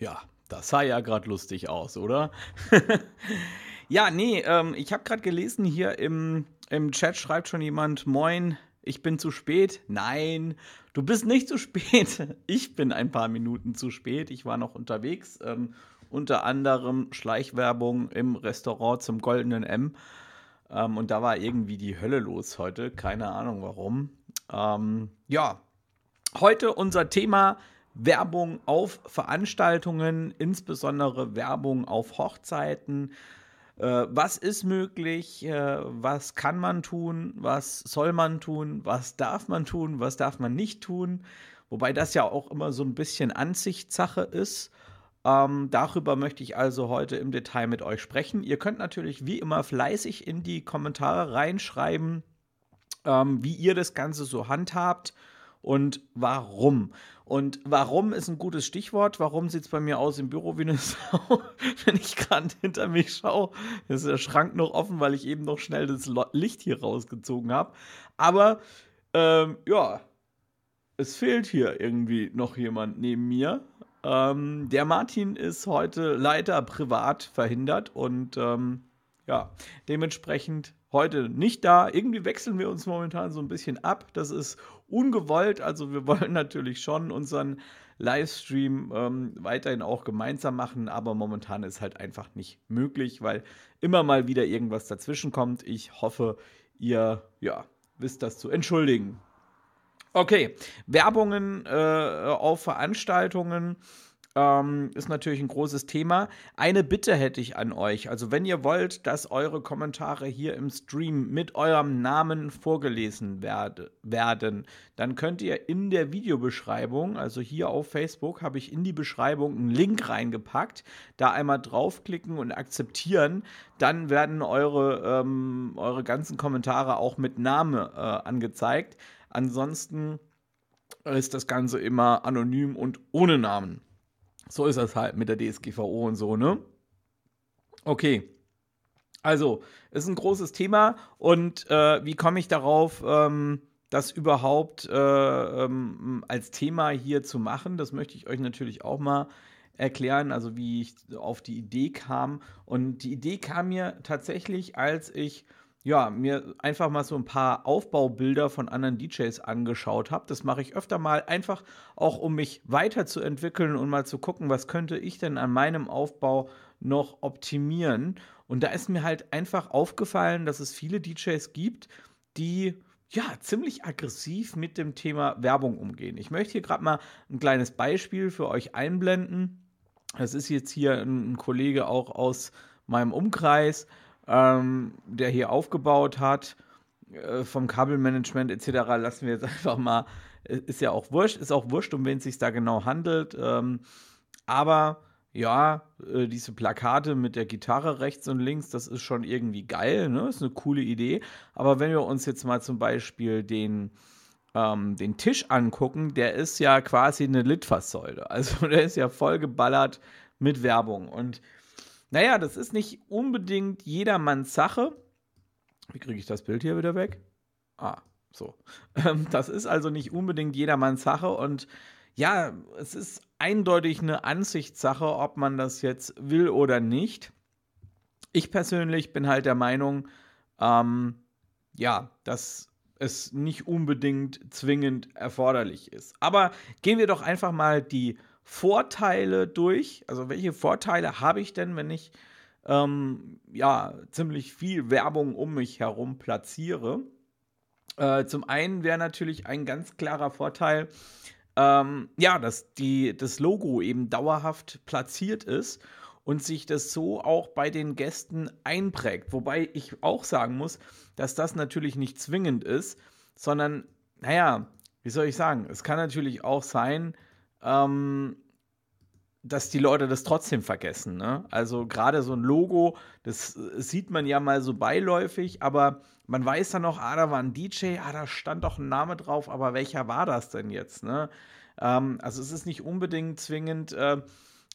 Ja, das sah ja gerade lustig aus, oder? ja, nee, ähm, ich habe gerade gelesen, hier im, im Chat schreibt schon jemand, moin, ich bin zu spät. Nein, du bist nicht zu spät. Ich bin ein paar Minuten zu spät. Ich war noch unterwegs. Ähm, unter anderem Schleichwerbung im Restaurant zum Goldenen M. Ähm, und da war irgendwie die Hölle los heute. Keine Ahnung warum. Ähm, ja, heute unser Thema Werbung auf Veranstaltungen, insbesondere Werbung auf Hochzeiten. Äh, was ist möglich? Äh, was kann man tun? Was soll man tun? Was darf man tun? Was darf man nicht tun? Wobei das ja auch immer so ein bisschen Ansichtssache ist. Ähm, darüber möchte ich also heute im Detail mit euch sprechen. Ihr könnt natürlich wie immer fleißig in die Kommentare reinschreiben, ähm, wie ihr das Ganze so handhabt und warum. Und warum ist ein gutes Stichwort. Warum sieht es bei mir aus im Büro wie eine Sau? Wenn ich gerade hinter mich schaue, ist der Schrank noch offen, weil ich eben noch schnell das Licht hier rausgezogen habe. Aber ähm, ja, es fehlt hier irgendwie noch jemand neben mir. Ähm, der Martin ist heute leider privat verhindert und ähm, ja, dementsprechend heute nicht da. Irgendwie wechseln wir uns momentan so ein bisschen ab. Das ist ungewollt. Also wir wollen natürlich schon unseren Livestream ähm, weiterhin auch gemeinsam machen, aber momentan ist halt einfach nicht möglich, weil immer mal wieder irgendwas dazwischen kommt. Ich hoffe, ihr ja, wisst das zu entschuldigen. Okay, Werbungen äh, auf Veranstaltungen ähm, ist natürlich ein großes Thema. Eine Bitte hätte ich an euch. Also, wenn ihr wollt, dass eure Kommentare hier im Stream mit eurem Namen vorgelesen werd werden, dann könnt ihr in der Videobeschreibung, also hier auf Facebook, habe ich in die Beschreibung einen Link reingepackt. Da einmal draufklicken und akzeptieren. Dann werden eure, ähm, eure ganzen Kommentare auch mit Name äh, angezeigt. Ansonsten ist das Ganze immer anonym und ohne Namen. So ist das halt mit der DSGVO und so, ne? Okay. Also, ist ein großes Thema und äh, wie komme ich darauf, ähm, das überhaupt äh, ähm, als Thema hier zu machen? Das möchte ich euch natürlich auch mal erklären, also wie ich auf die Idee kam. Und die Idee kam mir tatsächlich, als ich ja, mir einfach mal so ein paar Aufbaubilder von anderen DJs angeschaut habe. Das mache ich öfter mal, einfach auch um mich weiterzuentwickeln und mal zu gucken, was könnte ich denn an meinem Aufbau noch optimieren. Und da ist mir halt einfach aufgefallen, dass es viele DJs gibt, die ja ziemlich aggressiv mit dem Thema Werbung umgehen. Ich möchte hier gerade mal ein kleines Beispiel für euch einblenden. Das ist jetzt hier ein, Kollege auch aus meinem Umkreis ähm, der hier aufgebaut hat, äh, vom Kabelmanagement etc., lassen wir jetzt einfach mal, äh, ist ja auch wurscht, ist auch wurscht, um wen es sich da genau handelt. Ähm, aber ja, äh, diese Plakate mit der Gitarre rechts und links, das ist schon irgendwie geil, ne? Ist eine coole Idee. Aber wenn wir uns jetzt mal zum Beispiel den, ähm, den Tisch angucken, der ist ja quasi eine Litfaßsäule. Also der ist ja voll geballert mit Werbung. Und naja, das ist nicht unbedingt jedermanns Sache. Wie kriege ich das Bild hier wieder weg? Ah, so. Ähm, das ist also nicht unbedingt jedermanns Sache und ja, es ist eindeutig eine Ansichtssache, ob man das jetzt will oder nicht. Ich persönlich bin halt der Meinung, ähm, ja, dass es nicht unbedingt zwingend erforderlich ist. Aber gehen wir doch einfach mal die Vorteile durch. Also welche Vorteile habe ich denn, wenn ich ähm, ja ziemlich viel Werbung um mich herum platziere? Äh, zum einen wäre natürlich ein ganz klarer Vorteil, ähm, ja, dass die, das Logo eben dauerhaft platziert ist und sich das so auch bei den Gästen einprägt. Wobei ich auch sagen muss, dass das natürlich nicht zwingend ist, sondern, naja, wie soll ich sagen, es kann natürlich auch sein, ähm, dass die Leute das trotzdem vergessen. Ne? Also gerade so ein Logo, das sieht man ja mal so beiläufig, aber man weiß dann noch, ah, da war ein DJ, ah, da stand doch ein Name drauf, aber welcher war das denn jetzt? Ne? Ähm, also es ist nicht unbedingt zwingend, äh,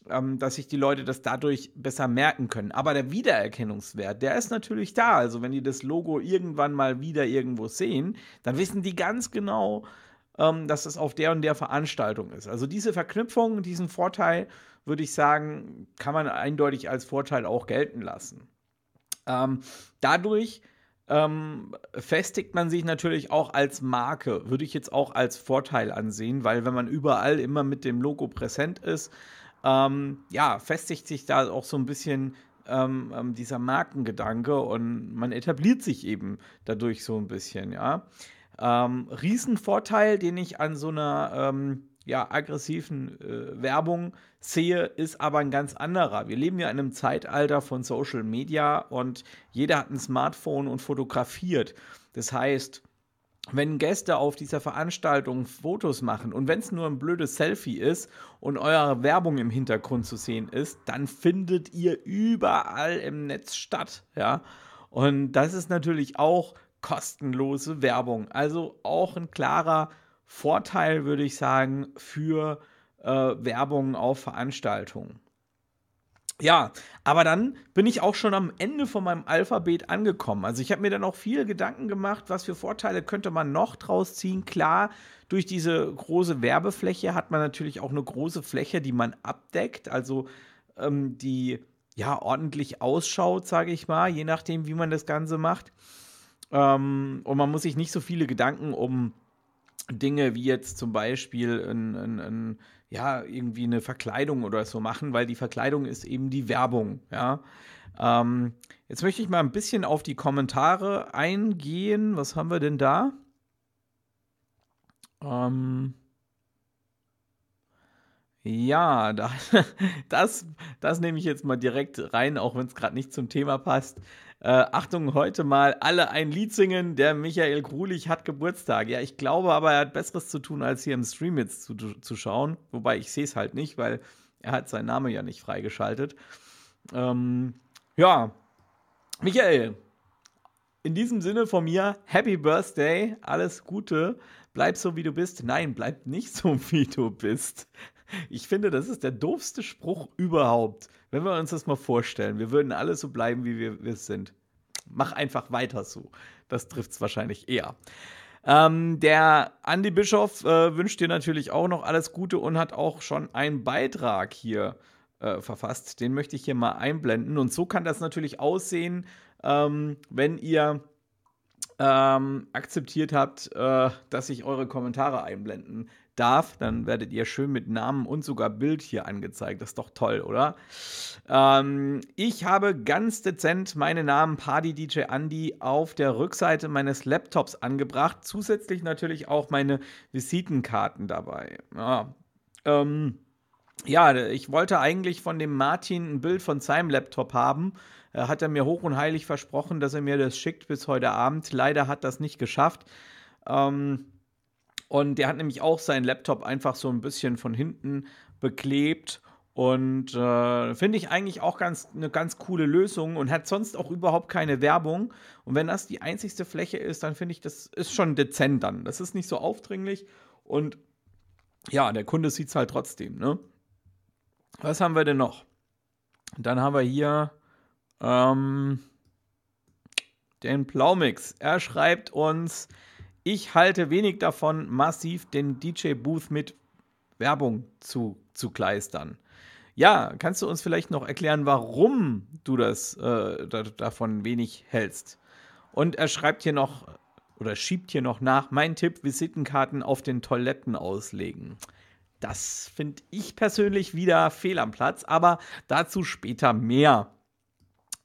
ähm, dass sich die Leute das dadurch besser merken können. Aber der Wiedererkennungswert, der ist natürlich da. Also wenn die das Logo irgendwann mal wieder irgendwo sehen, dann wissen die ganz genau, ähm, dass es auf der und der Veranstaltung ist. Also diese Verknüpfung, diesen Vorteil, würde ich sagen, kann man eindeutig als Vorteil auch gelten lassen. Ähm, dadurch ähm, festigt man sich natürlich auch als Marke, würde ich jetzt auch als Vorteil ansehen, weil wenn man überall immer mit dem Logo präsent ist, ähm, ja, festigt sich da auch so ein bisschen ähm, ähm, dieser Markengedanke und man etabliert sich eben dadurch so ein bisschen, ja. Ähm, Riesenvorteil, den ich an so einer ähm, ja, aggressiven äh, Werbung sehe, ist aber ein ganz anderer. Wir leben ja in einem Zeitalter von Social Media und jeder hat ein Smartphone und fotografiert. Das heißt, wenn Gäste auf dieser Veranstaltung Fotos machen und wenn es nur ein blödes Selfie ist und eure Werbung im Hintergrund zu sehen ist, dann findet ihr überall im Netz statt, ja. Und das ist natürlich auch kostenlose Werbung. Also auch ein klarer Vorteil, würde ich sagen, für äh, Werbung auf Veranstaltungen. Ja, aber dann bin ich auch schon am Ende von meinem Alphabet angekommen. Also ich habe mir dann auch viel Gedanken gemacht, was für Vorteile könnte man noch draus ziehen. Klar, durch diese große Werbefläche hat man natürlich auch eine große Fläche, die man abdeckt, also ähm, die ja ordentlich ausschaut, sage ich mal, je nachdem, wie man das Ganze macht. Ähm, und man muss sich nicht so viele Gedanken um Dinge wie jetzt zum Beispiel ein, ein, ein, ja, irgendwie eine Verkleidung oder so machen, weil die Verkleidung ist eben die Werbung, ja. Ähm, jetzt möchte ich mal ein bisschen auf die Kommentare eingehen. Was haben wir denn da? Ähm, ja, da, das, das nehme ich jetzt mal direkt rein, auch wenn es gerade nicht zum Thema passt. Äh, Achtung, heute mal alle ein Lied singen. Der Michael Grulich hat Geburtstag. Ja, ich glaube aber, er hat Besseres zu tun, als hier im Stream jetzt zu, zu schauen. Wobei ich sehe es halt nicht, weil er hat seinen Namen ja nicht freigeschaltet. Ähm, ja, Michael, in diesem Sinne von mir, Happy Birthday, alles Gute. Bleib so, wie du bist. Nein, bleib nicht so, wie du bist. Ich finde, das ist der doofste Spruch überhaupt. Wenn wir uns das mal vorstellen, wir würden alle so bleiben, wie wir, wir sind. Mach einfach weiter so. Das trifft es wahrscheinlich eher. Ähm, der Andy Bischof äh, wünscht dir natürlich auch noch alles Gute und hat auch schon einen Beitrag hier äh, verfasst. Den möchte ich hier mal einblenden. Und so kann das natürlich aussehen, ähm, wenn ihr ähm, akzeptiert habt, äh, dass ich eure Kommentare einblenden darf, dann werdet ihr schön mit Namen und sogar Bild hier angezeigt. Das ist doch toll, oder? Ähm, ich habe ganz dezent meine Namen Party DJ Andy auf der Rückseite meines Laptops angebracht. Zusätzlich natürlich auch meine Visitenkarten dabei. Ja, ähm, ja ich wollte eigentlich von dem Martin ein Bild von seinem Laptop haben hat er mir hoch und heilig versprochen, dass er mir das schickt bis heute Abend. Leider hat das nicht geschafft. Ähm, und der hat nämlich auch seinen Laptop einfach so ein bisschen von hinten beklebt. Und äh, finde ich eigentlich auch ganz, eine ganz coole Lösung und hat sonst auch überhaupt keine Werbung. Und wenn das die einzigste Fläche ist, dann finde ich, das ist schon dezent dann. Das ist nicht so aufdringlich. Und ja, der Kunde sieht es halt trotzdem. Ne? Was haben wir denn noch? Dann haben wir hier ähm, den Plaumix. Er schreibt uns, ich halte wenig davon, massiv den DJ-Booth mit Werbung zu, zu kleistern. Ja, kannst du uns vielleicht noch erklären, warum du das äh, da, davon wenig hältst? Und er schreibt hier noch oder schiebt hier noch nach, mein Tipp, Visitenkarten auf den Toiletten auslegen. Das finde ich persönlich wieder fehl am Platz, aber dazu später mehr.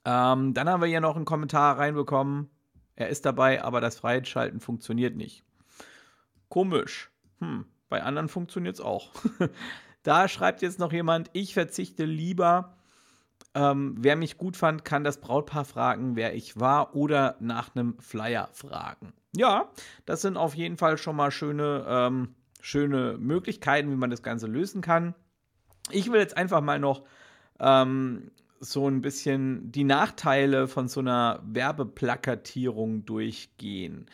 Ähm, dann haben wir hier noch einen Kommentar reinbekommen. Er ist dabei, aber das Freischalten funktioniert nicht. Komisch. Hm, bei anderen funktioniert es auch. da schreibt jetzt noch jemand, ich verzichte lieber. Ähm, wer mich gut fand, kann das Brautpaar fragen, wer ich war oder nach einem Flyer fragen. Ja, das sind auf jeden Fall schon mal schöne, ähm, schöne Möglichkeiten, wie man das Ganze lösen kann. Ich will jetzt einfach mal noch ähm, so ein bisschen die Nachteile von so einer Werbeplakatierung durchgehen.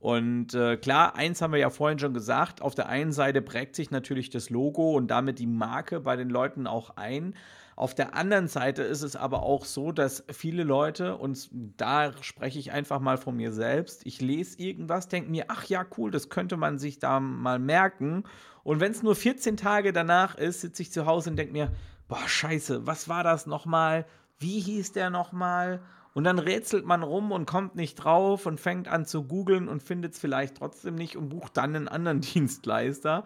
Und äh, klar, eins haben wir ja vorhin schon gesagt, auf der einen Seite prägt sich natürlich das Logo und damit die Marke bei den Leuten auch ein. Auf der anderen Seite ist es aber auch so, dass viele Leute, und da spreche ich einfach mal von mir selbst, ich lese irgendwas, denke mir, ach ja, cool, das könnte man sich da mal merken. Und wenn es nur 14 Tage danach ist, sitze ich zu Hause und denke mir, boah, scheiße, was war das nochmal? Wie hieß der nochmal? Und dann rätselt man rum und kommt nicht drauf und fängt an zu googeln und findet es vielleicht trotzdem nicht und bucht dann einen anderen Dienstleister.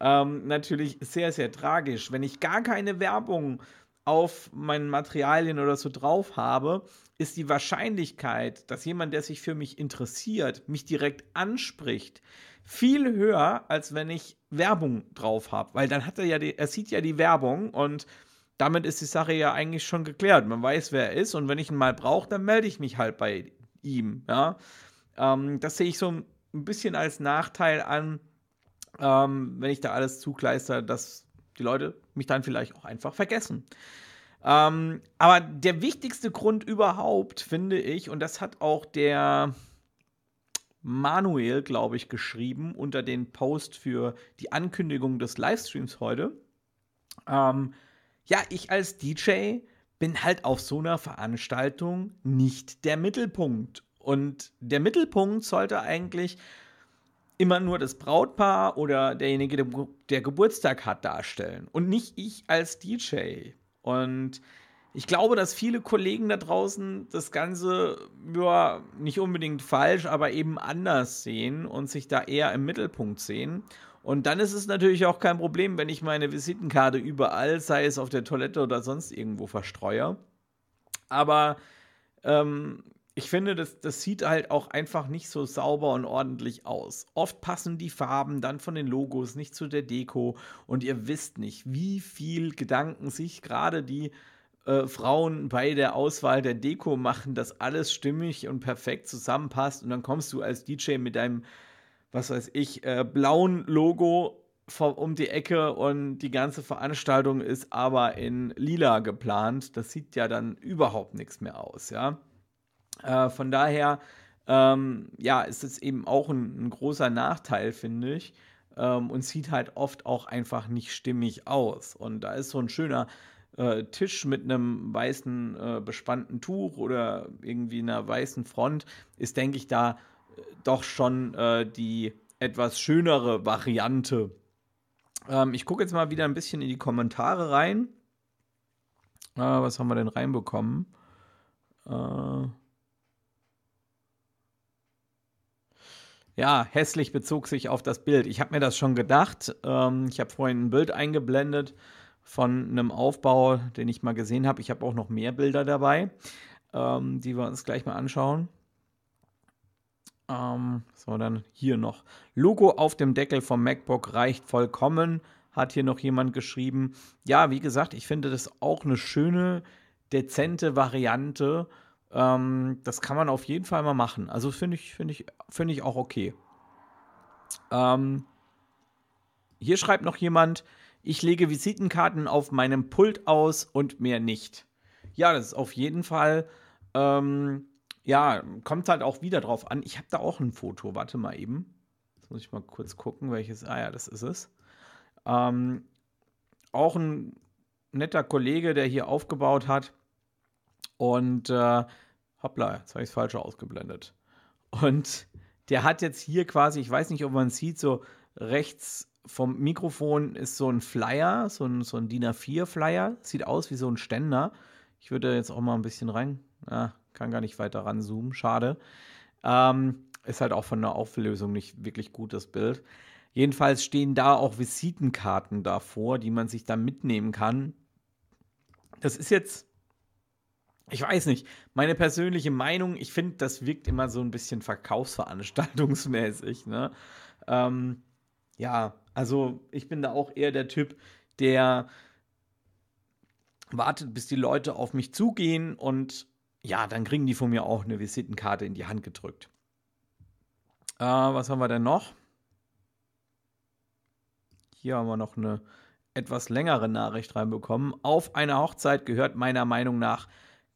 Ähm, natürlich sehr, sehr tragisch. Wenn ich gar keine Werbung auf meinen Materialien oder so drauf habe, ist die Wahrscheinlichkeit, dass jemand, der sich für mich interessiert, mich direkt anspricht, viel höher, als wenn ich Werbung drauf habe. Weil dann hat er ja, die, er sieht ja die Werbung und damit ist die Sache ja eigentlich schon geklärt. Man weiß, wer er ist und wenn ich ihn mal brauche, dann melde ich mich halt bei ihm. Ja? Ähm, das sehe ich so ein bisschen als Nachteil an, ähm, wenn ich da alles zugleister, dass die Leute mich dann vielleicht auch einfach vergessen. Ähm, aber der wichtigste Grund überhaupt, finde ich, und das hat auch der Manuel, glaube ich, geschrieben unter den Post für die Ankündigung des Livestreams heute. Ähm, ja, ich als DJ bin halt auf so einer Veranstaltung nicht der Mittelpunkt. Und der Mittelpunkt sollte eigentlich immer nur das Brautpaar oder derjenige, der, der Geburtstag hat, darstellen und nicht ich als DJ. Und ich glaube, dass viele Kollegen da draußen das Ganze ja, nicht unbedingt falsch, aber eben anders sehen und sich da eher im Mittelpunkt sehen. Und dann ist es natürlich auch kein Problem, wenn ich meine Visitenkarte überall, sei es auf der Toilette oder sonst irgendwo, verstreue. Aber ähm, ich finde, das, das sieht halt auch einfach nicht so sauber und ordentlich aus. Oft passen die Farben dann von den Logos nicht zu der Deko und ihr wisst nicht, wie viel Gedanken sich gerade die äh, Frauen bei der Auswahl der Deko machen, dass alles stimmig und perfekt zusammenpasst und dann kommst du als DJ mit deinem, was weiß ich, äh, blauen Logo um die Ecke und die ganze Veranstaltung ist aber in lila geplant. Das sieht ja dann überhaupt nichts mehr aus, ja. Äh, von daher, ähm, ja, ist es eben auch ein, ein großer Nachteil, finde ich. Ähm, und sieht halt oft auch einfach nicht stimmig aus. Und da ist so ein schöner äh, Tisch mit einem weißen äh, bespannten Tuch oder irgendwie einer weißen Front, ist, denke ich, da äh, doch schon äh, die etwas schönere Variante. Ähm, ich gucke jetzt mal wieder ein bisschen in die Kommentare rein. Äh, was haben wir denn reinbekommen? Äh. Ja, hässlich bezog sich auf das Bild. Ich habe mir das schon gedacht. Ähm, ich habe vorhin ein Bild eingeblendet von einem Aufbau, den ich mal gesehen habe. Ich habe auch noch mehr Bilder dabei, ähm, die wir uns gleich mal anschauen. Ähm, so, dann hier noch. Logo auf dem Deckel vom MacBook reicht vollkommen, hat hier noch jemand geschrieben. Ja, wie gesagt, ich finde das auch eine schöne, dezente Variante ähm, das kann man auf jeden Fall mal machen. Also finde ich, finde ich, finde ich auch okay. Ähm, hier schreibt noch jemand, ich lege Visitenkarten auf meinem Pult aus und mehr nicht. Ja, das ist auf jeden Fall, ähm, ja, kommt halt auch wieder drauf an. Ich habe da auch ein Foto, warte mal eben. Jetzt muss ich mal kurz gucken, welches, ah ja, das ist es. Ähm, auch ein netter Kollege, der hier aufgebaut hat. Und äh, hoppla, jetzt habe ich es falsch ausgeblendet. Und der hat jetzt hier quasi, ich weiß nicht, ob man es sieht, so rechts vom Mikrofon ist so ein Flyer, so ein, so ein DIN A4-Flyer. Sieht aus wie so ein Ständer. Ich würde jetzt auch mal ein bisschen rein. Ah, kann gar nicht weiter ranzoomen, schade. Ähm, ist halt auch von der Auflösung nicht wirklich gut, das Bild. Jedenfalls stehen da auch Visitenkarten davor, die man sich dann mitnehmen kann. Das ist jetzt ich weiß nicht, meine persönliche Meinung, ich finde, das wirkt immer so ein bisschen verkaufsveranstaltungsmäßig. Ne? Ähm, ja, also ich bin da auch eher der Typ, der wartet, bis die Leute auf mich zugehen und ja, dann kriegen die von mir auch eine Visitenkarte in die Hand gedrückt. Äh, was haben wir denn noch? Hier haben wir noch eine etwas längere Nachricht reinbekommen. Auf einer Hochzeit gehört meiner Meinung nach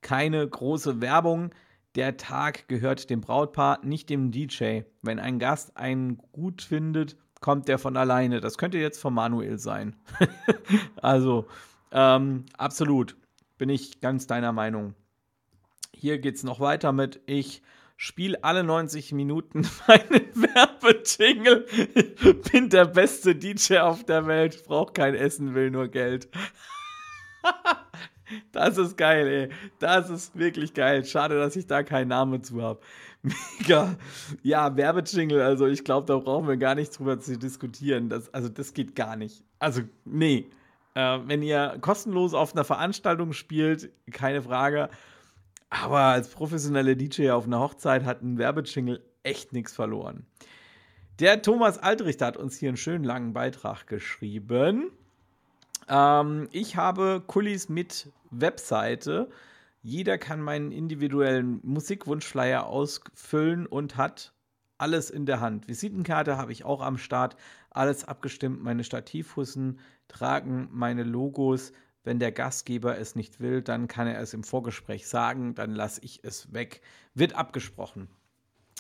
keine große Werbung. Der Tag gehört dem Brautpaar, nicht dem DJ. Wenn ein Gast einen gut findet, kommt der von alleine. Das könnte jetzt von Manuel sein. also, Ähm, absolut. Bin ich ganz deiner Meinung. Hier geht es noch weiter mit Ich spiele alle 90 Minuten meinen Werbejingle. Bin der beste DJ auf der Welt, brauche kein Essen, will nur Geld. Das ist geil, ey. Das ist wirklich geil. Schade, dass ich da keinen Namen zu habe. Mega. Ja, Werbejingle, also ich glaube, da brauchen wir gar nicht drüber zu diskutieren. Das, also das geht gar nicht. Also, nee. Äh, wenn ihr kostenlos auf einer Veranstaltung spielt, keine Frage. Aber als professioneller DJ auf einer Hochzeit hat ein Werbejingle echt nichts verloren. Der Thomas Altrichter hat uns hier einen schönen langen Beitrag geschrieben. Ähm, ich habe Kulis mit Webseite. Jeder kann meinen individuellen Musikwunschflyer ausfüllen und hat alles in der Hand. Visitenkarte habe ich auch am Start, alles abgestimmt. Meine Stativhussen tragen meine Logos. Wenn der Gastgeber es nicht will, dann kann er es im Vorgespräch sagen, dann lasse ich es weg. Wird abgesprochen.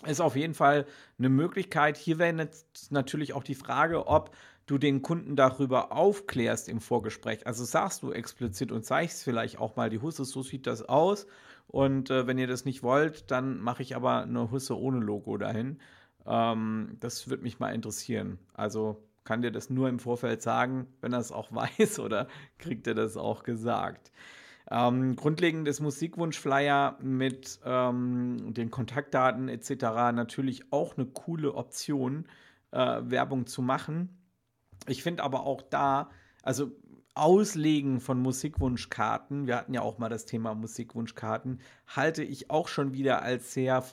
Ist auf jeden Fall eine Möglichkeit. Hier wäre jetzt natürlich auch die Frage, ob du den Kunden darüber aufklärst im Vorgespräch. Also sagst du explizit und zeigst vielleicht auch mal die Husse, so sieht das aus. Und äh, wenn ihr das nicht wollt, dann mache ich aber eine Husse ohne Logo dahin. Ähm, das würde mich mal interessieren. Also kann dir das nur im Vorfeld sagen, wenn er es auch weiß oder kriegt er das auch gesagt. Ähm, grundlegend ist Musikwunschflyer mit ähm, den Kontaktdaten etc. natürlich auch eine coole Option, äh, Werbung zu machen. Ich finde aber auch da, also Auslegen von Musikwunschkarten, wir hatten ja auch mal das Thema Musikwunschkarten, halte ich auch schon wieder als sehr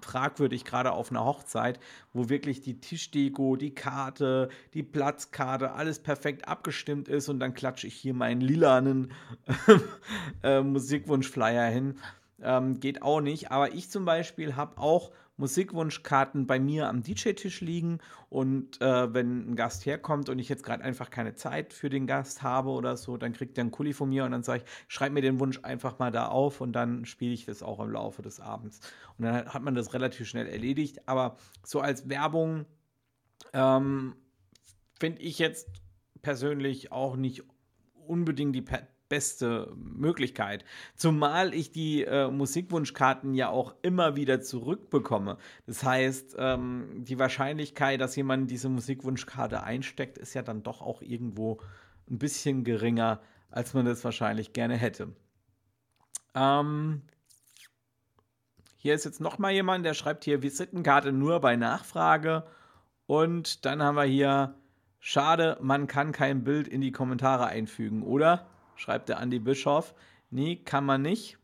fragwürdig, gerade auf einer Hochzeit, wo wirklich die Tischdeko, die Karte, die Platzkarte, alles perfekt abgestimmt ist und dann klatsche ich hier meinen lilanen äh, Musikwunschflyer hin. Ähm, geht auch nicht, aber ich zum Beispiel habe auch Musikwunschkarten bei mir am DJ-Tisch liegen. Und äh, wenn ein Gast herkommt und ich jetzt gerade einfach keine Zeit für den Gast habe oder so, dann kriegt er einen Kuli von mir und dann sage ich, schreib mir den Wunsch einfach mal da auf. Und dann spiele ich das auch im Laufe des Abends. Und dann hat man das relativ schnell erledigt, aber so als Werbung ähm, finde ich jetzt persönlich auch nicht unbedingt die beste Möglichkeit. Zumal ich die äh, Musikwunschkarten ja auch immer wieder zurückbekomme. Das heißt, ähm, die Wahrscheinlichkeit, dass jemand diese Musikwunschkarte einsteckt, ist ja dann doch auch irgendwo ein bisschen geringer, als man das wahrscheinlich gerne hätte. Ähm, hier ist jetzt noch mal jemand, der schreibt hier Visitenkarte nur bei Nachfrage. Und dann haben wir hier, schade, man kann kein Bild in die Kommentare einfügen, oder? Schreibt der Andy Bischoff. Nee, kann man nicht.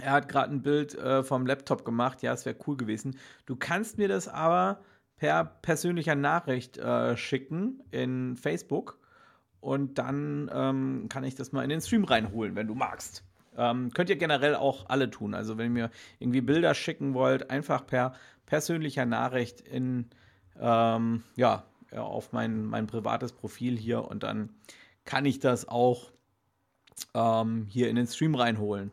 Er hat gerade ein Bild äh, vom Laptop gemacht. Ja, es wäre cool gewesen. Du kannst mir das aber per persönlicher Nachricht äh, schicken in Facebook. Und dann ähm, kann ich das mal in den Stream reinholen, wenn du magst. Ähm, könnt ihr generell auch alle tun. Also wenn ihr mir irgendwie Bilder schicken wollt, einfach per persönlicher Nachricht in ähm, ja, auf mein, mein privates Profil hier und dann kann ich das auch ähm, hier in den Stream reinholen.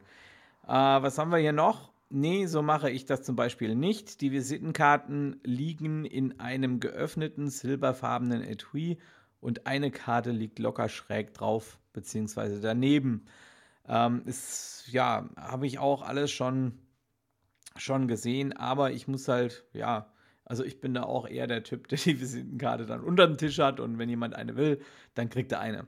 Äh, was haben wir hier noch? Nee, so mache ich das zum Beispiel nicht. Die Visitenkarten liegen in einem geöffneten silberfarbenen Etui und eine Karte liegt locker schräg drauf, beziehungsweise daneben. Ähm, ist, ja, habe ich auch alles schon, schon gesehen, aber ich muss halt, ja, also ich bin da auch eher der Typ, der die Visitenkarte dann unter dem Tisch hat und wenn jemand eine will, dann kriegt er eine.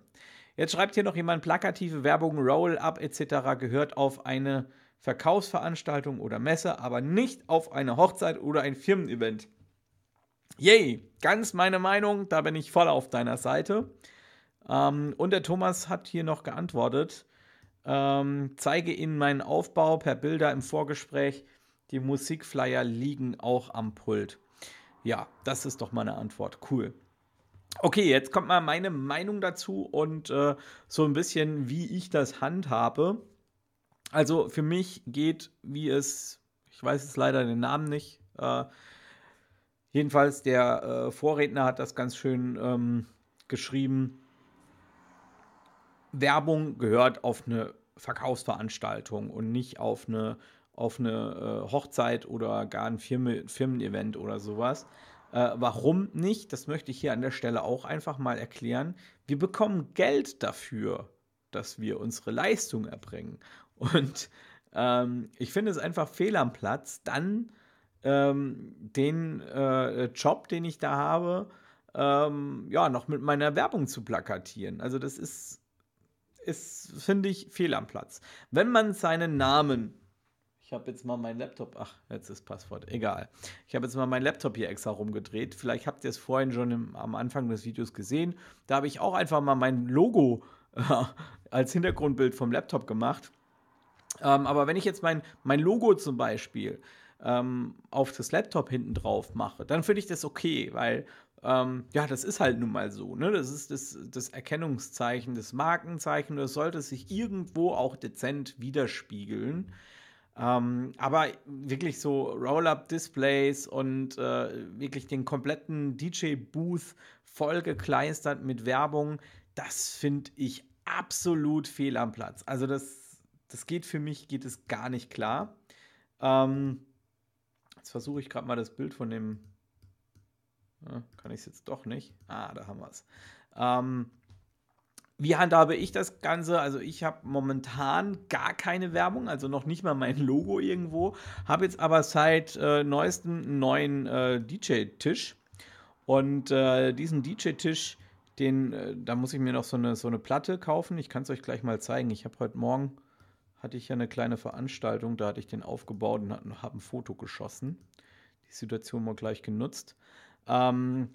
Jetzt schreibt hier noch jemand, plakative Werbung, Roll-up etc. gehört auf eine Verkaufsveranstaltung oder Messe, aber nicht auf eine Hochzeit oder ein Firmenevent. Yay, ganz meine Meinung, da bin ich voll auf deiner Seite. Ähm, und der Thomas hat hier noch geantwortet, ähm, zeige Ihnen meinen Aufbau per Bilder im Vorgespräch. Die Musikflyer liegen auch am Pult. Ja, das ist doch meine Antwort. Cool. Okay, jetzt kommt mal meine Meinung dazu und äh, so ein bisschen, wie ich das handhabe. Also für mich geht, wie es, ich weiß jetzt leider den Namen nicht, äh, jedenfalls der äh, Vorredner hat das ganz schön ähm, geschrieben. Werbung gehört auf eine Verkaufsveranstaltung und nicht auf eine, auf eine äh, Hochzeit oder gar ein Firmen Firmenevent oder sowas. Äh, warum nicht? Das möchte ich hier an der Stelle auch einfach mal erklären. Wir bekommen Geld dafür, dass wir unsere Leistung erbringen. Und ähm, ich finde es einfach fehl am Platz, dann ähm, den äh, Job, den ich da habe, ähm, ja, noch mit meiner Werbung zu plakatieren. Also das ist, ist finde ich, fehl am Platz. Wenn man seinen Namen ich habe jetzt mal meinen Laptop, ach, jetzt ist Passwort, egal. Ich habe jetzt mal meinen Laptop hier extra rumgedreht. Vielleicht habt ihr es vorhin schon im, am Anfang des Videos gesehen. Da habe ich auch einfach mal mein Logo äh, als Hintergrundbild vom Laptop gemacht. Ähm, aber wenn ich jetzt mein, mein Logo zum Beispiel ähm, auf das Laptop hinten drauf mache, dann finde ich das okay, weil ähm, ja, das ist halt nun mal so. Ne? Das ist das, das Erkennungszeichen, das Markenzeichen. Das sollte sich irgendwo auch dezent widerspiegeln. Ähm, aber wirklich so Roll-Up-Displays und äh, wirklich den kompletten DJ-Booth vollgekleistert mit Werbung, das finde ich absolut fehl am Platz. Also das, das geht für mich, geht es gar nicht klar. Ähm, jetzt versuche ich gerade mal das Bild von dem. Kann ich es jetzt doch nicht? Ah, da haben wir es. Ähm, wie handhabe ich das Ganze? Also ich habe momentan gar keine Werbung, also noch nicht mal mein Logo irgendwo. Habe jetzt aber seit äh, neuestem einen neuen äh, DJ-Tisch. Und äh, diesen DJ-Tisch, den, äh, da muss ich mir noch so eine, so eine Platte kaufen. Ich kann es euch gleich mal zeigen. Ich habe heute Morgen, hatte ich ja eine kleine Veranstaltung, da hatte ich den aufgebaut und habe ein Foto geschossen. Die Situation mal gleich genutzt. Ähm,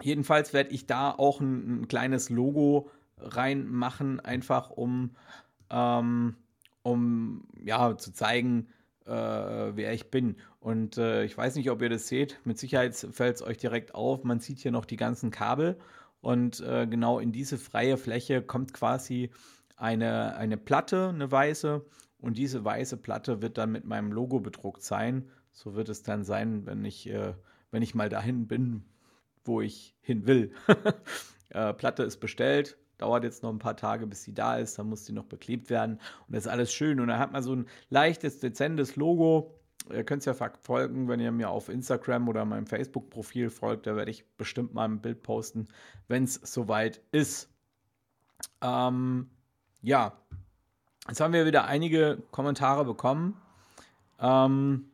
Jedenfalls werde ich da auch ein, ein, kleines Logo reinmachen, einfach um, ähm, um ja, zu zeigen, äh, wer ich bin. Und äh, ich weiß nicht, ob ihr das seht. Mit Sicherheit fällt es euch direkt auf. Man sieht hier noch die ganzen Kabel. Und äh, genau in diese freie Fläche kommt quasi eine, eine Platte, eine weiße. Und diese weiße Platte wird dann mit meinem Logo bedruckt sein. So wird es dann sein, wenn ich, äh, wenn ich mal dahin bin, wo ich hin will. äh, Platte ist bestellt, dauert jetzt noch ein paar Tage, bis sie da ist, dann muss sie noch beklebt werden und das ist alles schön und dann hat man so ein leichtes, dezentes Logo. Ihr könnt es ja verfolgen, wenn ihr mir auf Instagram oder meinem Facebook-Profil folgt, da werde ich bestimmt mal ein Bild posten, wenn es soweit ist. Ähm, ja, jetzt haben wir wieder einige Kommentare bekommen. Ähm,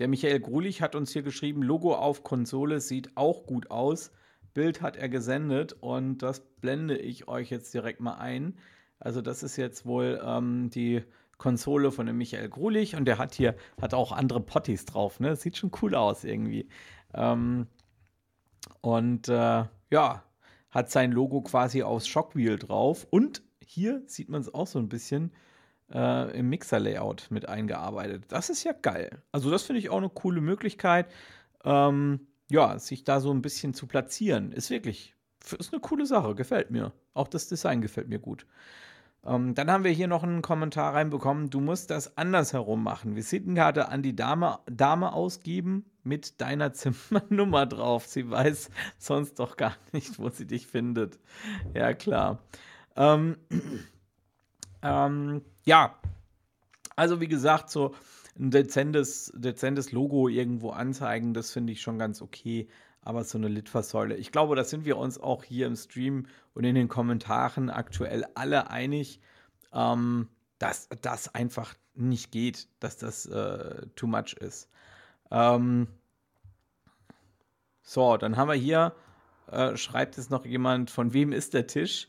der Michael Grulich hat uns hier geschrieben, Logo auf Konsole sieht auch gut aus. Bild hat er gesendet und das blende ich euch jetzt direkt mal ein. Also das ist jetzt wohl ähm, die Konsole von dem Michael Grulich und der hat hier hat auch andere Potties drauf. Ne? Sieht schon cool aus irgendwie. Ähm, und äh, ja, hat sein Logo quasi aufs Shockwheel drauf und hier sieht man es auch so ein bisschen äh, im Mixer-Layout mit eingearbeitet. Das ist ja geil. Also, das finde ich auch eine coole Möglichkeit, ähm, ja, sich da so ein bisschen zu platzieren. Ist wirklich, ist eine coole Sache, gefällt mir. Auch das Design gefällt mir gut. Ähm, dann haben wir hier noch einen Kommentar reinbekommen, du musst das andersherum machen. Visitenkarte an die Dame, Dame ausgeben mit deiner Zimmernummer drauf. Sie weiß sonst doch gar nicht, wo sie dich findet. Ja, klar. Ähm, ähm, ja, also wie gesagt, so ein dezentes, dezentes Logo irgendwo anzeigen, das finde ich schon ganz okay. Aber so eine Litfaßsäule, ich glaube, da sind wir uns auch hier im Stream und in den Kommentaren aktuell alle einig, ähm, dass das einfach nicht geht, dass das äh, too much ist. Ähm, so, dann haben wir hier, äh, schreibt es noch jemand, von wem ist der Tisch?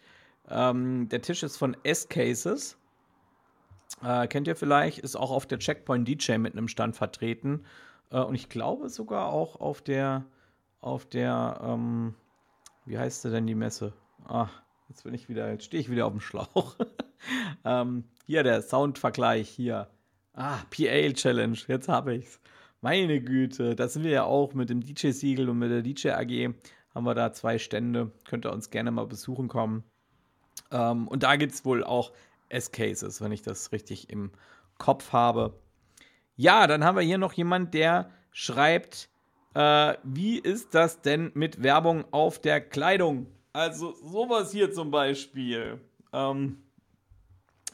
Ähm, der Tisch ist von S-Cases. Äh, kennt ihr vielleicht? Ist auch auf der Checkpoint DJ mit einem Stand vertreten. Äh, und ich glaube sogar auch auf der, auf der, ähm, wie heißt denn die Messe? Ach, jetzt bin ich wieder, jetzt stehe ich wieder auf dem Schlauch. ähm, hier der Soundvergleich hier. Ah, PA Challenge, jetzt habe ich's. Meine Güte, da sind wir ja auch mit dem DJ-Siegel und mit der DJ AG. Haben wir da zwei Stände. Könnt ihr uns gerne mal besuchen kommen. Ähm, und da gibt es wohl auch S-Cases, wenn ich das richtig im Kopf habe. Ja, dann haben wir hier noch jemand, der schreibt, äh, wie ist das denn mit Werbung auf der Kleidung? Also sowas hier zum Beispiel. Ähm,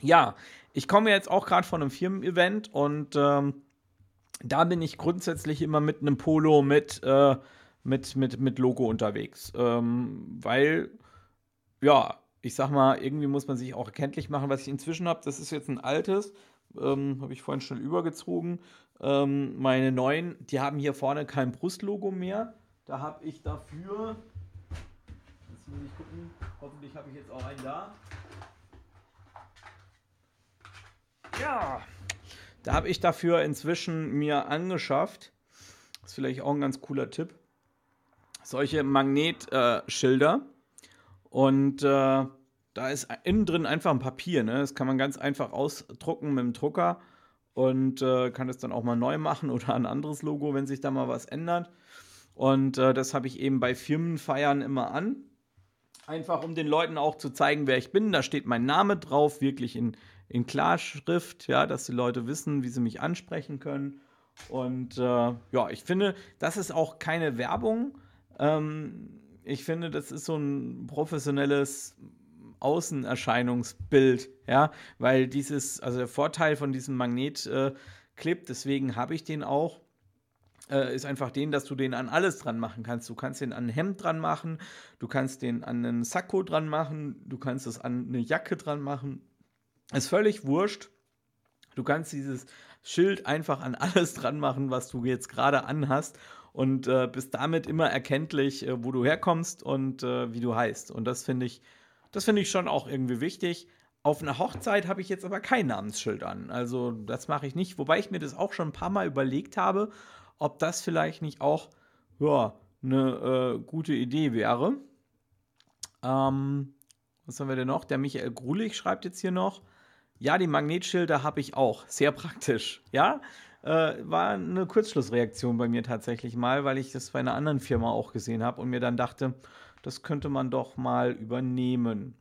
ja, ich komme jetzt auch gerade von einem Firmen-Event und ähm, da bin ich grundsätzlich immer mit einem Polo mit, äh, mit, mit, mit Logo unterwegs. Ähm, weil, ja, ich sag mal, irgendwie muss man sich auch erkenntlich machen, was ich inzwischen habe. Das ist jetzt ein altes, ähm, habe ich vorhin schnell übergezogen. Ähm, meine neuen, die haben hier vorne kein Brustlogo mehr. Da habe ich dafür, jetzt muss ich gucken, hoffentlich habe ich jetzt auch einen da. Ja, da habe ich dafür inzwischen mir angeschafft. Das ist vielleicht auch ein ganz cooler Tipp. Solche Magnetschilder. Äh, und äh, da ist innen drin einfach ein Papier. Ne? Das kann man ganz einfach ausdrucken mit dem Drucker und äh, kann es dann auch mal neu machen oder ein anderes Logo, wenn sich da mal was ändert. Und äh, das habe ich eben bei Firmenfeiern immer an. Einfach um den Leuten auch zu zeigen, wer ich bin. Da steht mein Name drauf, wirklich in, in Klarschrift, ja, dass die Leute wissen, wie sie mich ansprechen können. Und äh, ja, ich finde, das ist auch keine Werbung. Ähm, ich finde, das ist so ein professionelles Außenerscheinungsbild, ja, weil dieses, also der Vorteil von diesem Magnetclip, äh, deswegen habe ich den auch, äh, ist einfach den, dass du den an alles dran machen kannst. Du kannst den an ein Hemd dran machen, du kannst den an einen Sakko dran machen, du kannst es an eine Jacke dran machen, ist völlig wurscht. Du kannst dieses Schild einfach an alles dran machen, was du jetzt gerade anhast und äh, bist damit immer erkenntlich, äh, wo du herkommst und äh, wie du heißt. Und das finde ich, das finde ich schon auch irgendwie wichtig. Auf einer Hochzeit habe ich jetzt aber kein Namensschild an. Also das mache ich nicht, wobei ich mir das auch schon ein paar Mal überlegt habe, ob das vielleicht nicht auch ja, eine äh, gute Idee wäre. Ähm, was haben wir denn noch? Der Michael Grulich schreibt jetzt hier noch. Ja, die Magnetschilder habe ich auch. Sehr praktisch. Ja, äh, war eine Kurzschlussreaktion bei mir tatsächlich mal, weil ich das bei einer anderen Firma auch gesehen habe und mir dann dachte, das könnte man doch mal übernehmen.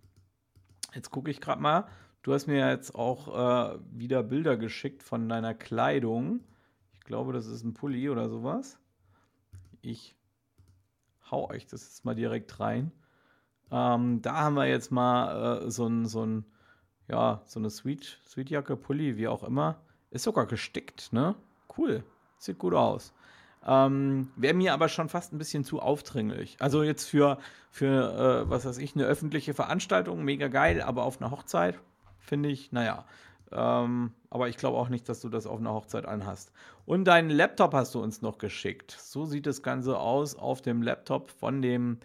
Jetzt gucke ich gerade mal. Du hast mir jetzt auch äh, wieder Bilder geschickt von deiner Kleidung. Ich glaube, das ist ein Pulli oder sowas. Ich hau euch das jetzt mal direkt rein. Ähm, da haben wir jetzt mal äh, so ein, so ein ja, so eine Sweet, Sweetjacke, Pulli, wie auch immer. Ist sogar gestickt, ne? Cool. Sieht gut aus. Ähm, Wäre mir aber schon fast ein bisschen zu aufdringlich. Also jetzt für, für äh, was weiß ich, eine öffentliche Veranstaltung, mega geil, aber auf einer Hochzeit finde ich, naja. Ähm, aber ich glaube auch nicht, dass du das auf einer Hochzeit anhast. Und deinen Laptop hast du uns noch geschickt. So sieht das Ganze aus auf dem Laptop von dem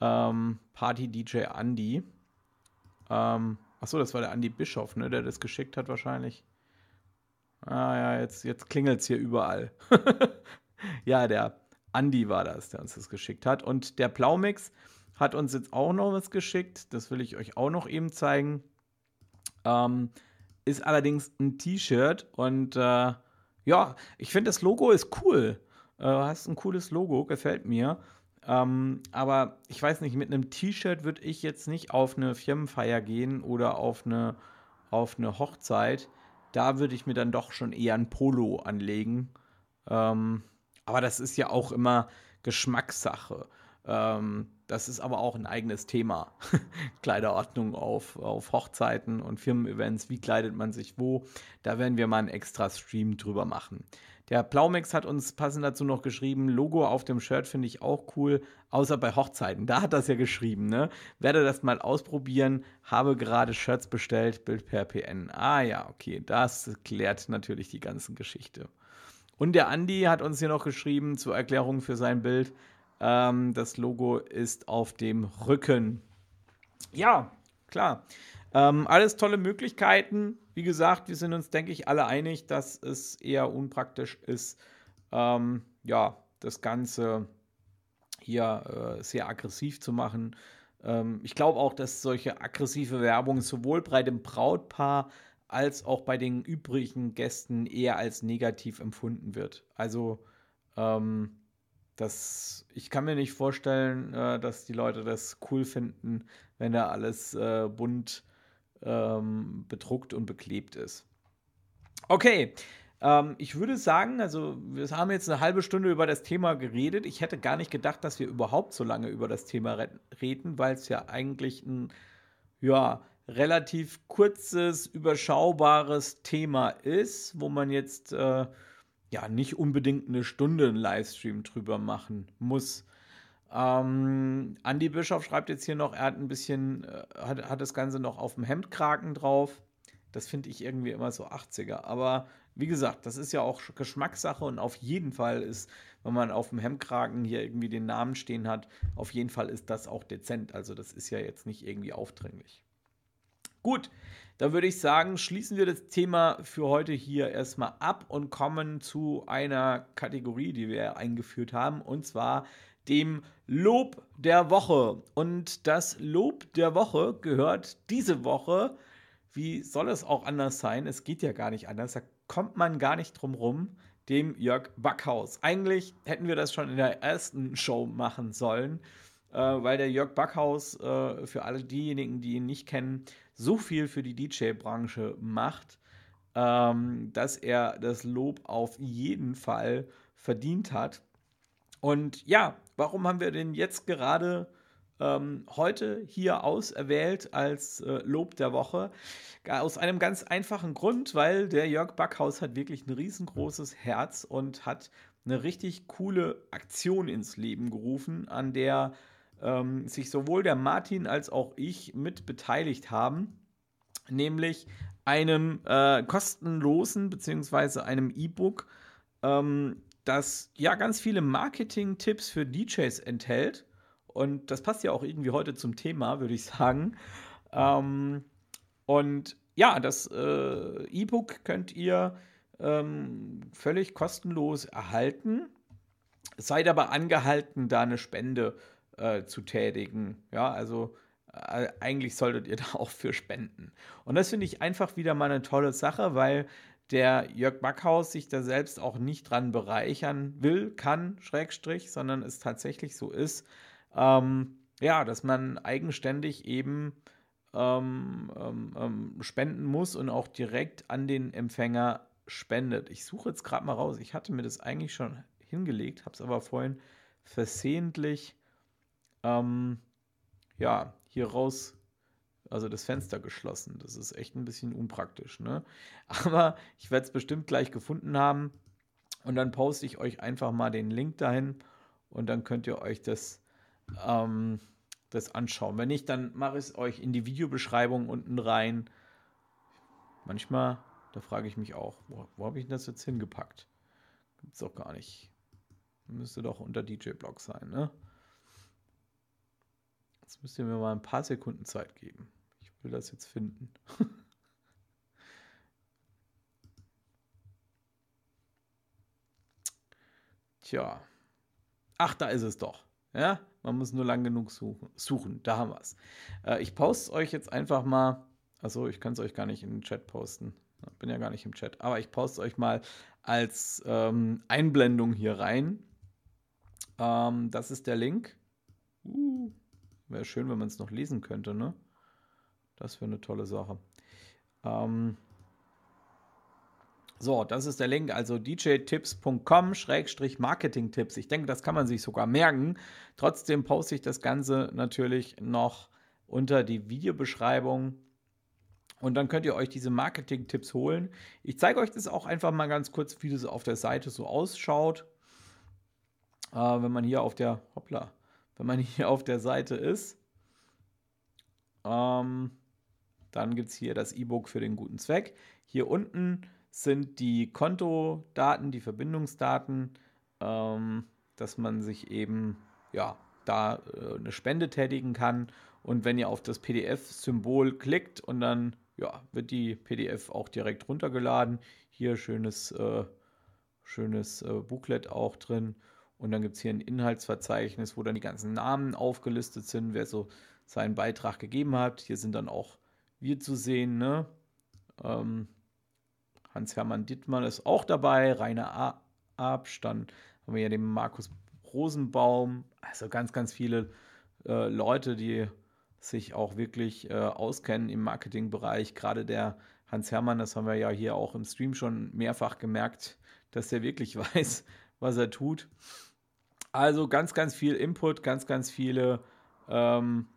ähm, Party-DJ Andy. Ähm, Achso, das war der Andy Bischof, ne, der das geschickt hat wahrscheinlich. Ah ja, jetzt, jetzt klingelt es hier überall. ja, der Andy war das, der uns das geschickt hat. Und der Plaumix hat uns jetzt auch noch was geschickt. Das will ich euch auch noch eben zeigen. Ähm, ist allerdings ein T-Shirt und äh, ja, ich finde das Logo ist cool. Äh, hast ein cooles Logo, gefällt mir. Ähm, aber ich weiß nicht, mit einem T-Shirt würde ich jetzt nicht auf eine Firmenfeier gehen oder auf eine, auf eine Hochzeit. Da würde ich mir dann doch schon eher ein Polo anlegen. Ähm, aber das ist ja auch immer Geschmackssache. Ähm, das ist aber auch ein eigenes Thema. Kleiderordnung auf, auf Hochzeiten und Firmen-Events. Wie kleidet man sich wo? Da werden wir mal einen extra Stream drüber machen. Der Plaumix hat uns passend dazu noch geschrieben, Logo auf dem Shirt finde ich auch cool, außer bei Hochzeiten. Da hat das ja geschrieben, ne? Werde das mal ausprobieren, habe gerade Shirts bestellt, Bild per PN. Ah ja, okay, das klärt natürlich die ganzen Geschichte. Und der Andi hat uns hier noch geschrieben zur Erklärung für sein Bild. Ähm, das Logo ist auf dem Rücken. Ja, klar. Ähm, alles tolle Möglichkeiten. Wie gesagt, wir sind uns, denke ich, alle einig, dass es eher unpraktisch ist, ähm, ja, das Ganze hier äh, sehr aggressiv zu machen. Ähm, ich glaube auch, dass solche aggressive Werbung sowohl bei dem Brautpaar als auch bei den übrigen Gästen eher als negativ empfunden wird. Also, ähm, das, ich kann mir nicht vorstellen, äh, dass die Leute das cool finden, wenn da alles äh, bunt ähm, bedruckt und beklebt ist. Okay, ähm, ich würde sagen, also wir haben jetzt eine halbe Stunde über das Thema geredet. Ich hätte gar nicht gedacht, dass wir überhaupt so lange über das Thema reden, weil es ja eigentlich ein, ja, relativ kurzes, überschaubares Thema ist, wo man jetzt äh, ja nicht unbedingt eine Stunde einen Livestream drüber machen muss. Ähm, Andy Bischof schreibt jetzt hier noch, er hat ein bisschen, äh, hat, hat das Ganze noch auf dem Hemdkragen drauf. Das finde ich irgendwie immer so 80er. Aber wie gesagt, das ist ja auch Geschmackssache und auf jeden Fall ist, wenn man auf dem Hemdkragen hier irgendwie den Namen stehen hat, auf jeden Fall ist das auch dezent. Also das ist ja jetzt nicht irgendwie aufdringlich. Gut, dann würde ich sagen, schließen wir das Thema für heute hier erstmal ab und kommen zu einer Kategorie, die wir eingeführt haben, und zwar dem Lob der Woche. Und das Lob der Woche gehört diese Woche, wie soll es auch anders sein? Es geht ja gar nicht anders, da kommt man gar nicht drum rum, dem Jörg Backhaus. Eigentlich hätten wir das schon in der ersten Show machen sollen, äh, weil der Jörg Backhaus, äh, für alle diejenigen, die ihn nicht kennen, so viel für die DJ-Branche macht, ähm, dass er das Lob auf jeden Fall verdient hat. Und ja, warum haben wir den jetzt gerade ähm, heute hier auserwählt als äh, Lob der Woche? Aus einem ganz einfachen Grund, weil der Jörg Backhaus hat wirklich ein riesengroßes Herz und hat eine richtig coole Aktion ins Leben gerufen, an der ähm, sich sowohl der Martin als auch ich mit beteiligt haben, nämlich einem äh, kostenlosen bzw. einem E-Book, ähm, das ja ganz viele Marketing-Tipps für DJs enthält. Und das passt ja auch irgendwie heute zum Thema, würde ich sagen. Ähm, und ja, das äh, E-Book könnt ihr ähm, völlig kostenlos erhalten. Seid aber angehalten, da eine Spende äh, zu tätigen. Ja, also äh, eigentlich solltet ihr da auch für spenden. Und das finde ich einfach wieder mal eine tolle Sache, weil der Jörg Backhaus sich da selbst auch nicht dran bereichern will, kann, Schrägstrich, sondern es tatsächlich so ist, ähm, ja, dass man eigenständig eben ähm, ähm, ähm, spenden muss und auch direkt an den Empfänger spendet. Ich suche jetzt gerade mal raus. Ich hatte mir das eigentlich schon hingelegt, habe es aber vorhin versehentlich ähm, ja, hier raus also das Fenster geschlossen. Das ist echt ein bisschen unpraktisch. Ne? Aber ich werde es bestimmt gleich gefunden haben. Und dann poste ich euch einfach mal den Link dahin und dann könnt ihr euch das, ähm, das anschauen. Wenn nicht, dann mache ich es euch in die Videobeschreibung unten rein. Manchmal, da frage ich mich auch, wo, wo habe ich das jetzt hingepackt? Gibt es doch gar nicht. Müsste doch unter DJ-Blog sein, ne? Jetzt müsst ihr mir mal ein paar Sekunden Zeit geben will das jetzt finden. Tja. Ach, da ist es doch. Ja, man muss nur lang genug suchen. suchen. Da haben wir es. Äh, ich poste euch jetzt einfach mal. Achso, ich kann es euch gar nicht in den Chat posten. Bin ja gar nicht im Chat. Aber ich poste euch mal als ähm, Einblendung hier rein. Ähm, das ist der Link. Uh, Wäre schön, wenn man es noch lesen könnte, ne? Das wäre eine tolle Sache. Ähm, so, das ist der Link, also djtipps.com-marketing-tipps. Ich denke, das kann man sich sogar merken. Trotzdem poste ich das Ganze natürlich noch unter die Videobeschreibung. Und dann könnt ihr euch diese Marketing-Tipps holen. Ich zeige euch das auch einfach mal ganz kurz, wie das auf der Seite so ausschaut. Äh, wenn man hier auf der, hoppla, wenn man hier auf der Seite ist. Ähm, dann gibt es hier das E-Book für den guten Zweck. Hier unten sind die Kontodaten, die Verbindungsdaten, ähm, dass man sich eben ja, da äh, eine Spende tätigen kann. Und wenn ihr auf das PDF-Symbol klickt und dann ja, wird die PDF auch direkt runtergeladen. Hier schönes, äh, schönes äh, Booklet auch drin. Und dann gibt es hier ein Inhaltsverzeichnis, wo dann die ganzen Namen aufgelistet sind, wer so seinen Beitrag gegeben hat. Hier sind dann auch wir zu sehen. Ne? Ähm, Hans-Hermann Dittmann ist auch dabei, Rainer Abstand, haben wir ja den Markus Rosenbaum, also ganz, ganz viele äh, Leute, die sich auch wirklich äh, auskennen im Marketingbereich. Gerade der Hans Hermann, das haben wir ja hier auch im Stream schon mehrfach gemerkt, dass der wirklich weiß, was er tut. Also ganz, ganz viel Input, ganz, ganz viele ähm,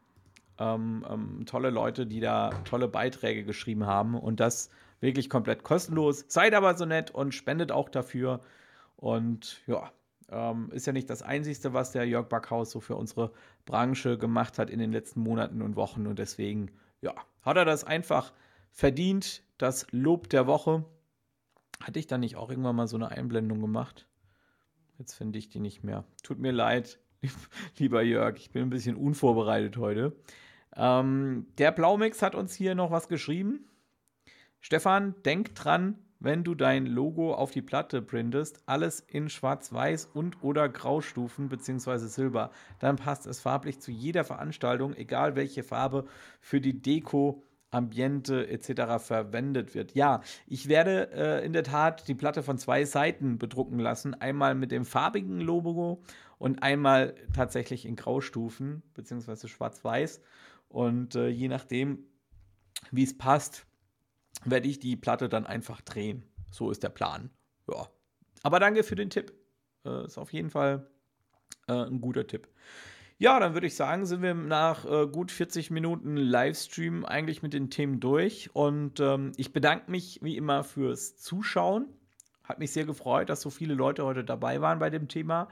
ähm, ähm, tolle Leute, die da tolle Beiträge geschrieben haben und das wirklich komplett kostenlos. Seid aber so nett und spendet auch dafür. Und ja, Ähm, ist ja nicht das Einzige, was der Jörg Backhaus so für unsere Branche gemacht hat in den letzten Monaten und Wochen. Und deswegen, ja, hat er das einfach verdient. Das Lob der Woche. Hatte ich da nicht auch irgendwann mal so eine Einblendung gemacht? Jetzt finde ich die nicht mehr. Tut mir leid, lieber Jörg. Ich bin ein bisschen unvorbereitet heute. Ähm, der Blaumix hat uns hier noch was geschrieben. Stefan, denk dran, wenn du dein Logo auf die Platte printest, alles in Schwarz-Weiß und oder Graustufen bzw. Silber. Dann passt es farblich zu jeder Veranstaltung, egal welche Farbe für die Deko, Ambiente etc. verwendet wird. Ja, ich werde äh, in der Tat die Platte von zwei Seiten bedrucken lassen. Einmal mit dem farbigen Logo und einmal tatsächlich in Graustufen bzw. Schwarz-Weiß. Und äh, je nachdem, wie es passt, werde ich die Platte dann einfach drehen. So ist der Plan. Ja. Aber danke für den Tipp. Äh, ist auf jeden Fall äh, ein guter Tipp. Ja, dann würde ich sagen, sind wir nach äh, gut 40 Minuten Livestream eigentlich mit den Themen durch. Und ähm, ich bedanke mich wie immer fürs Zuschauen. Hat mich sehr gefreut, dass so viele Leute heute dabei waren bei dem Thema.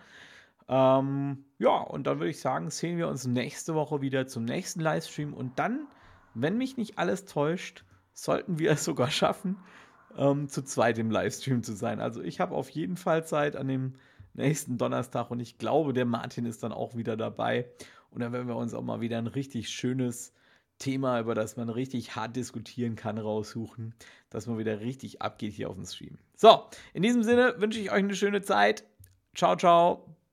Ähm, ja, und dann würde ich sagen, sehen wir uns nächste Woche wieder zum nächsten Livestream. Und dann, wenn mich nicht alles täuscht, sollten wir es sogar schaffen, ähm, zu zweit im Livestream zu sein. Also ich habe auf jeden Fall Zeit an dem nächsten Donnerstag und ich glaube, der Martin ist dann auch wieder dabei. Und dann werden wir uns auch mal wieder ein richtig schönes Thema, über das man richtig hart diskutieren kann, raussuchen, dass man wieder richtig abgeht hier auf dem Stream. So, in diesem Sinne wünsche ich euch eine schöne Zeit. Ciao, ciao,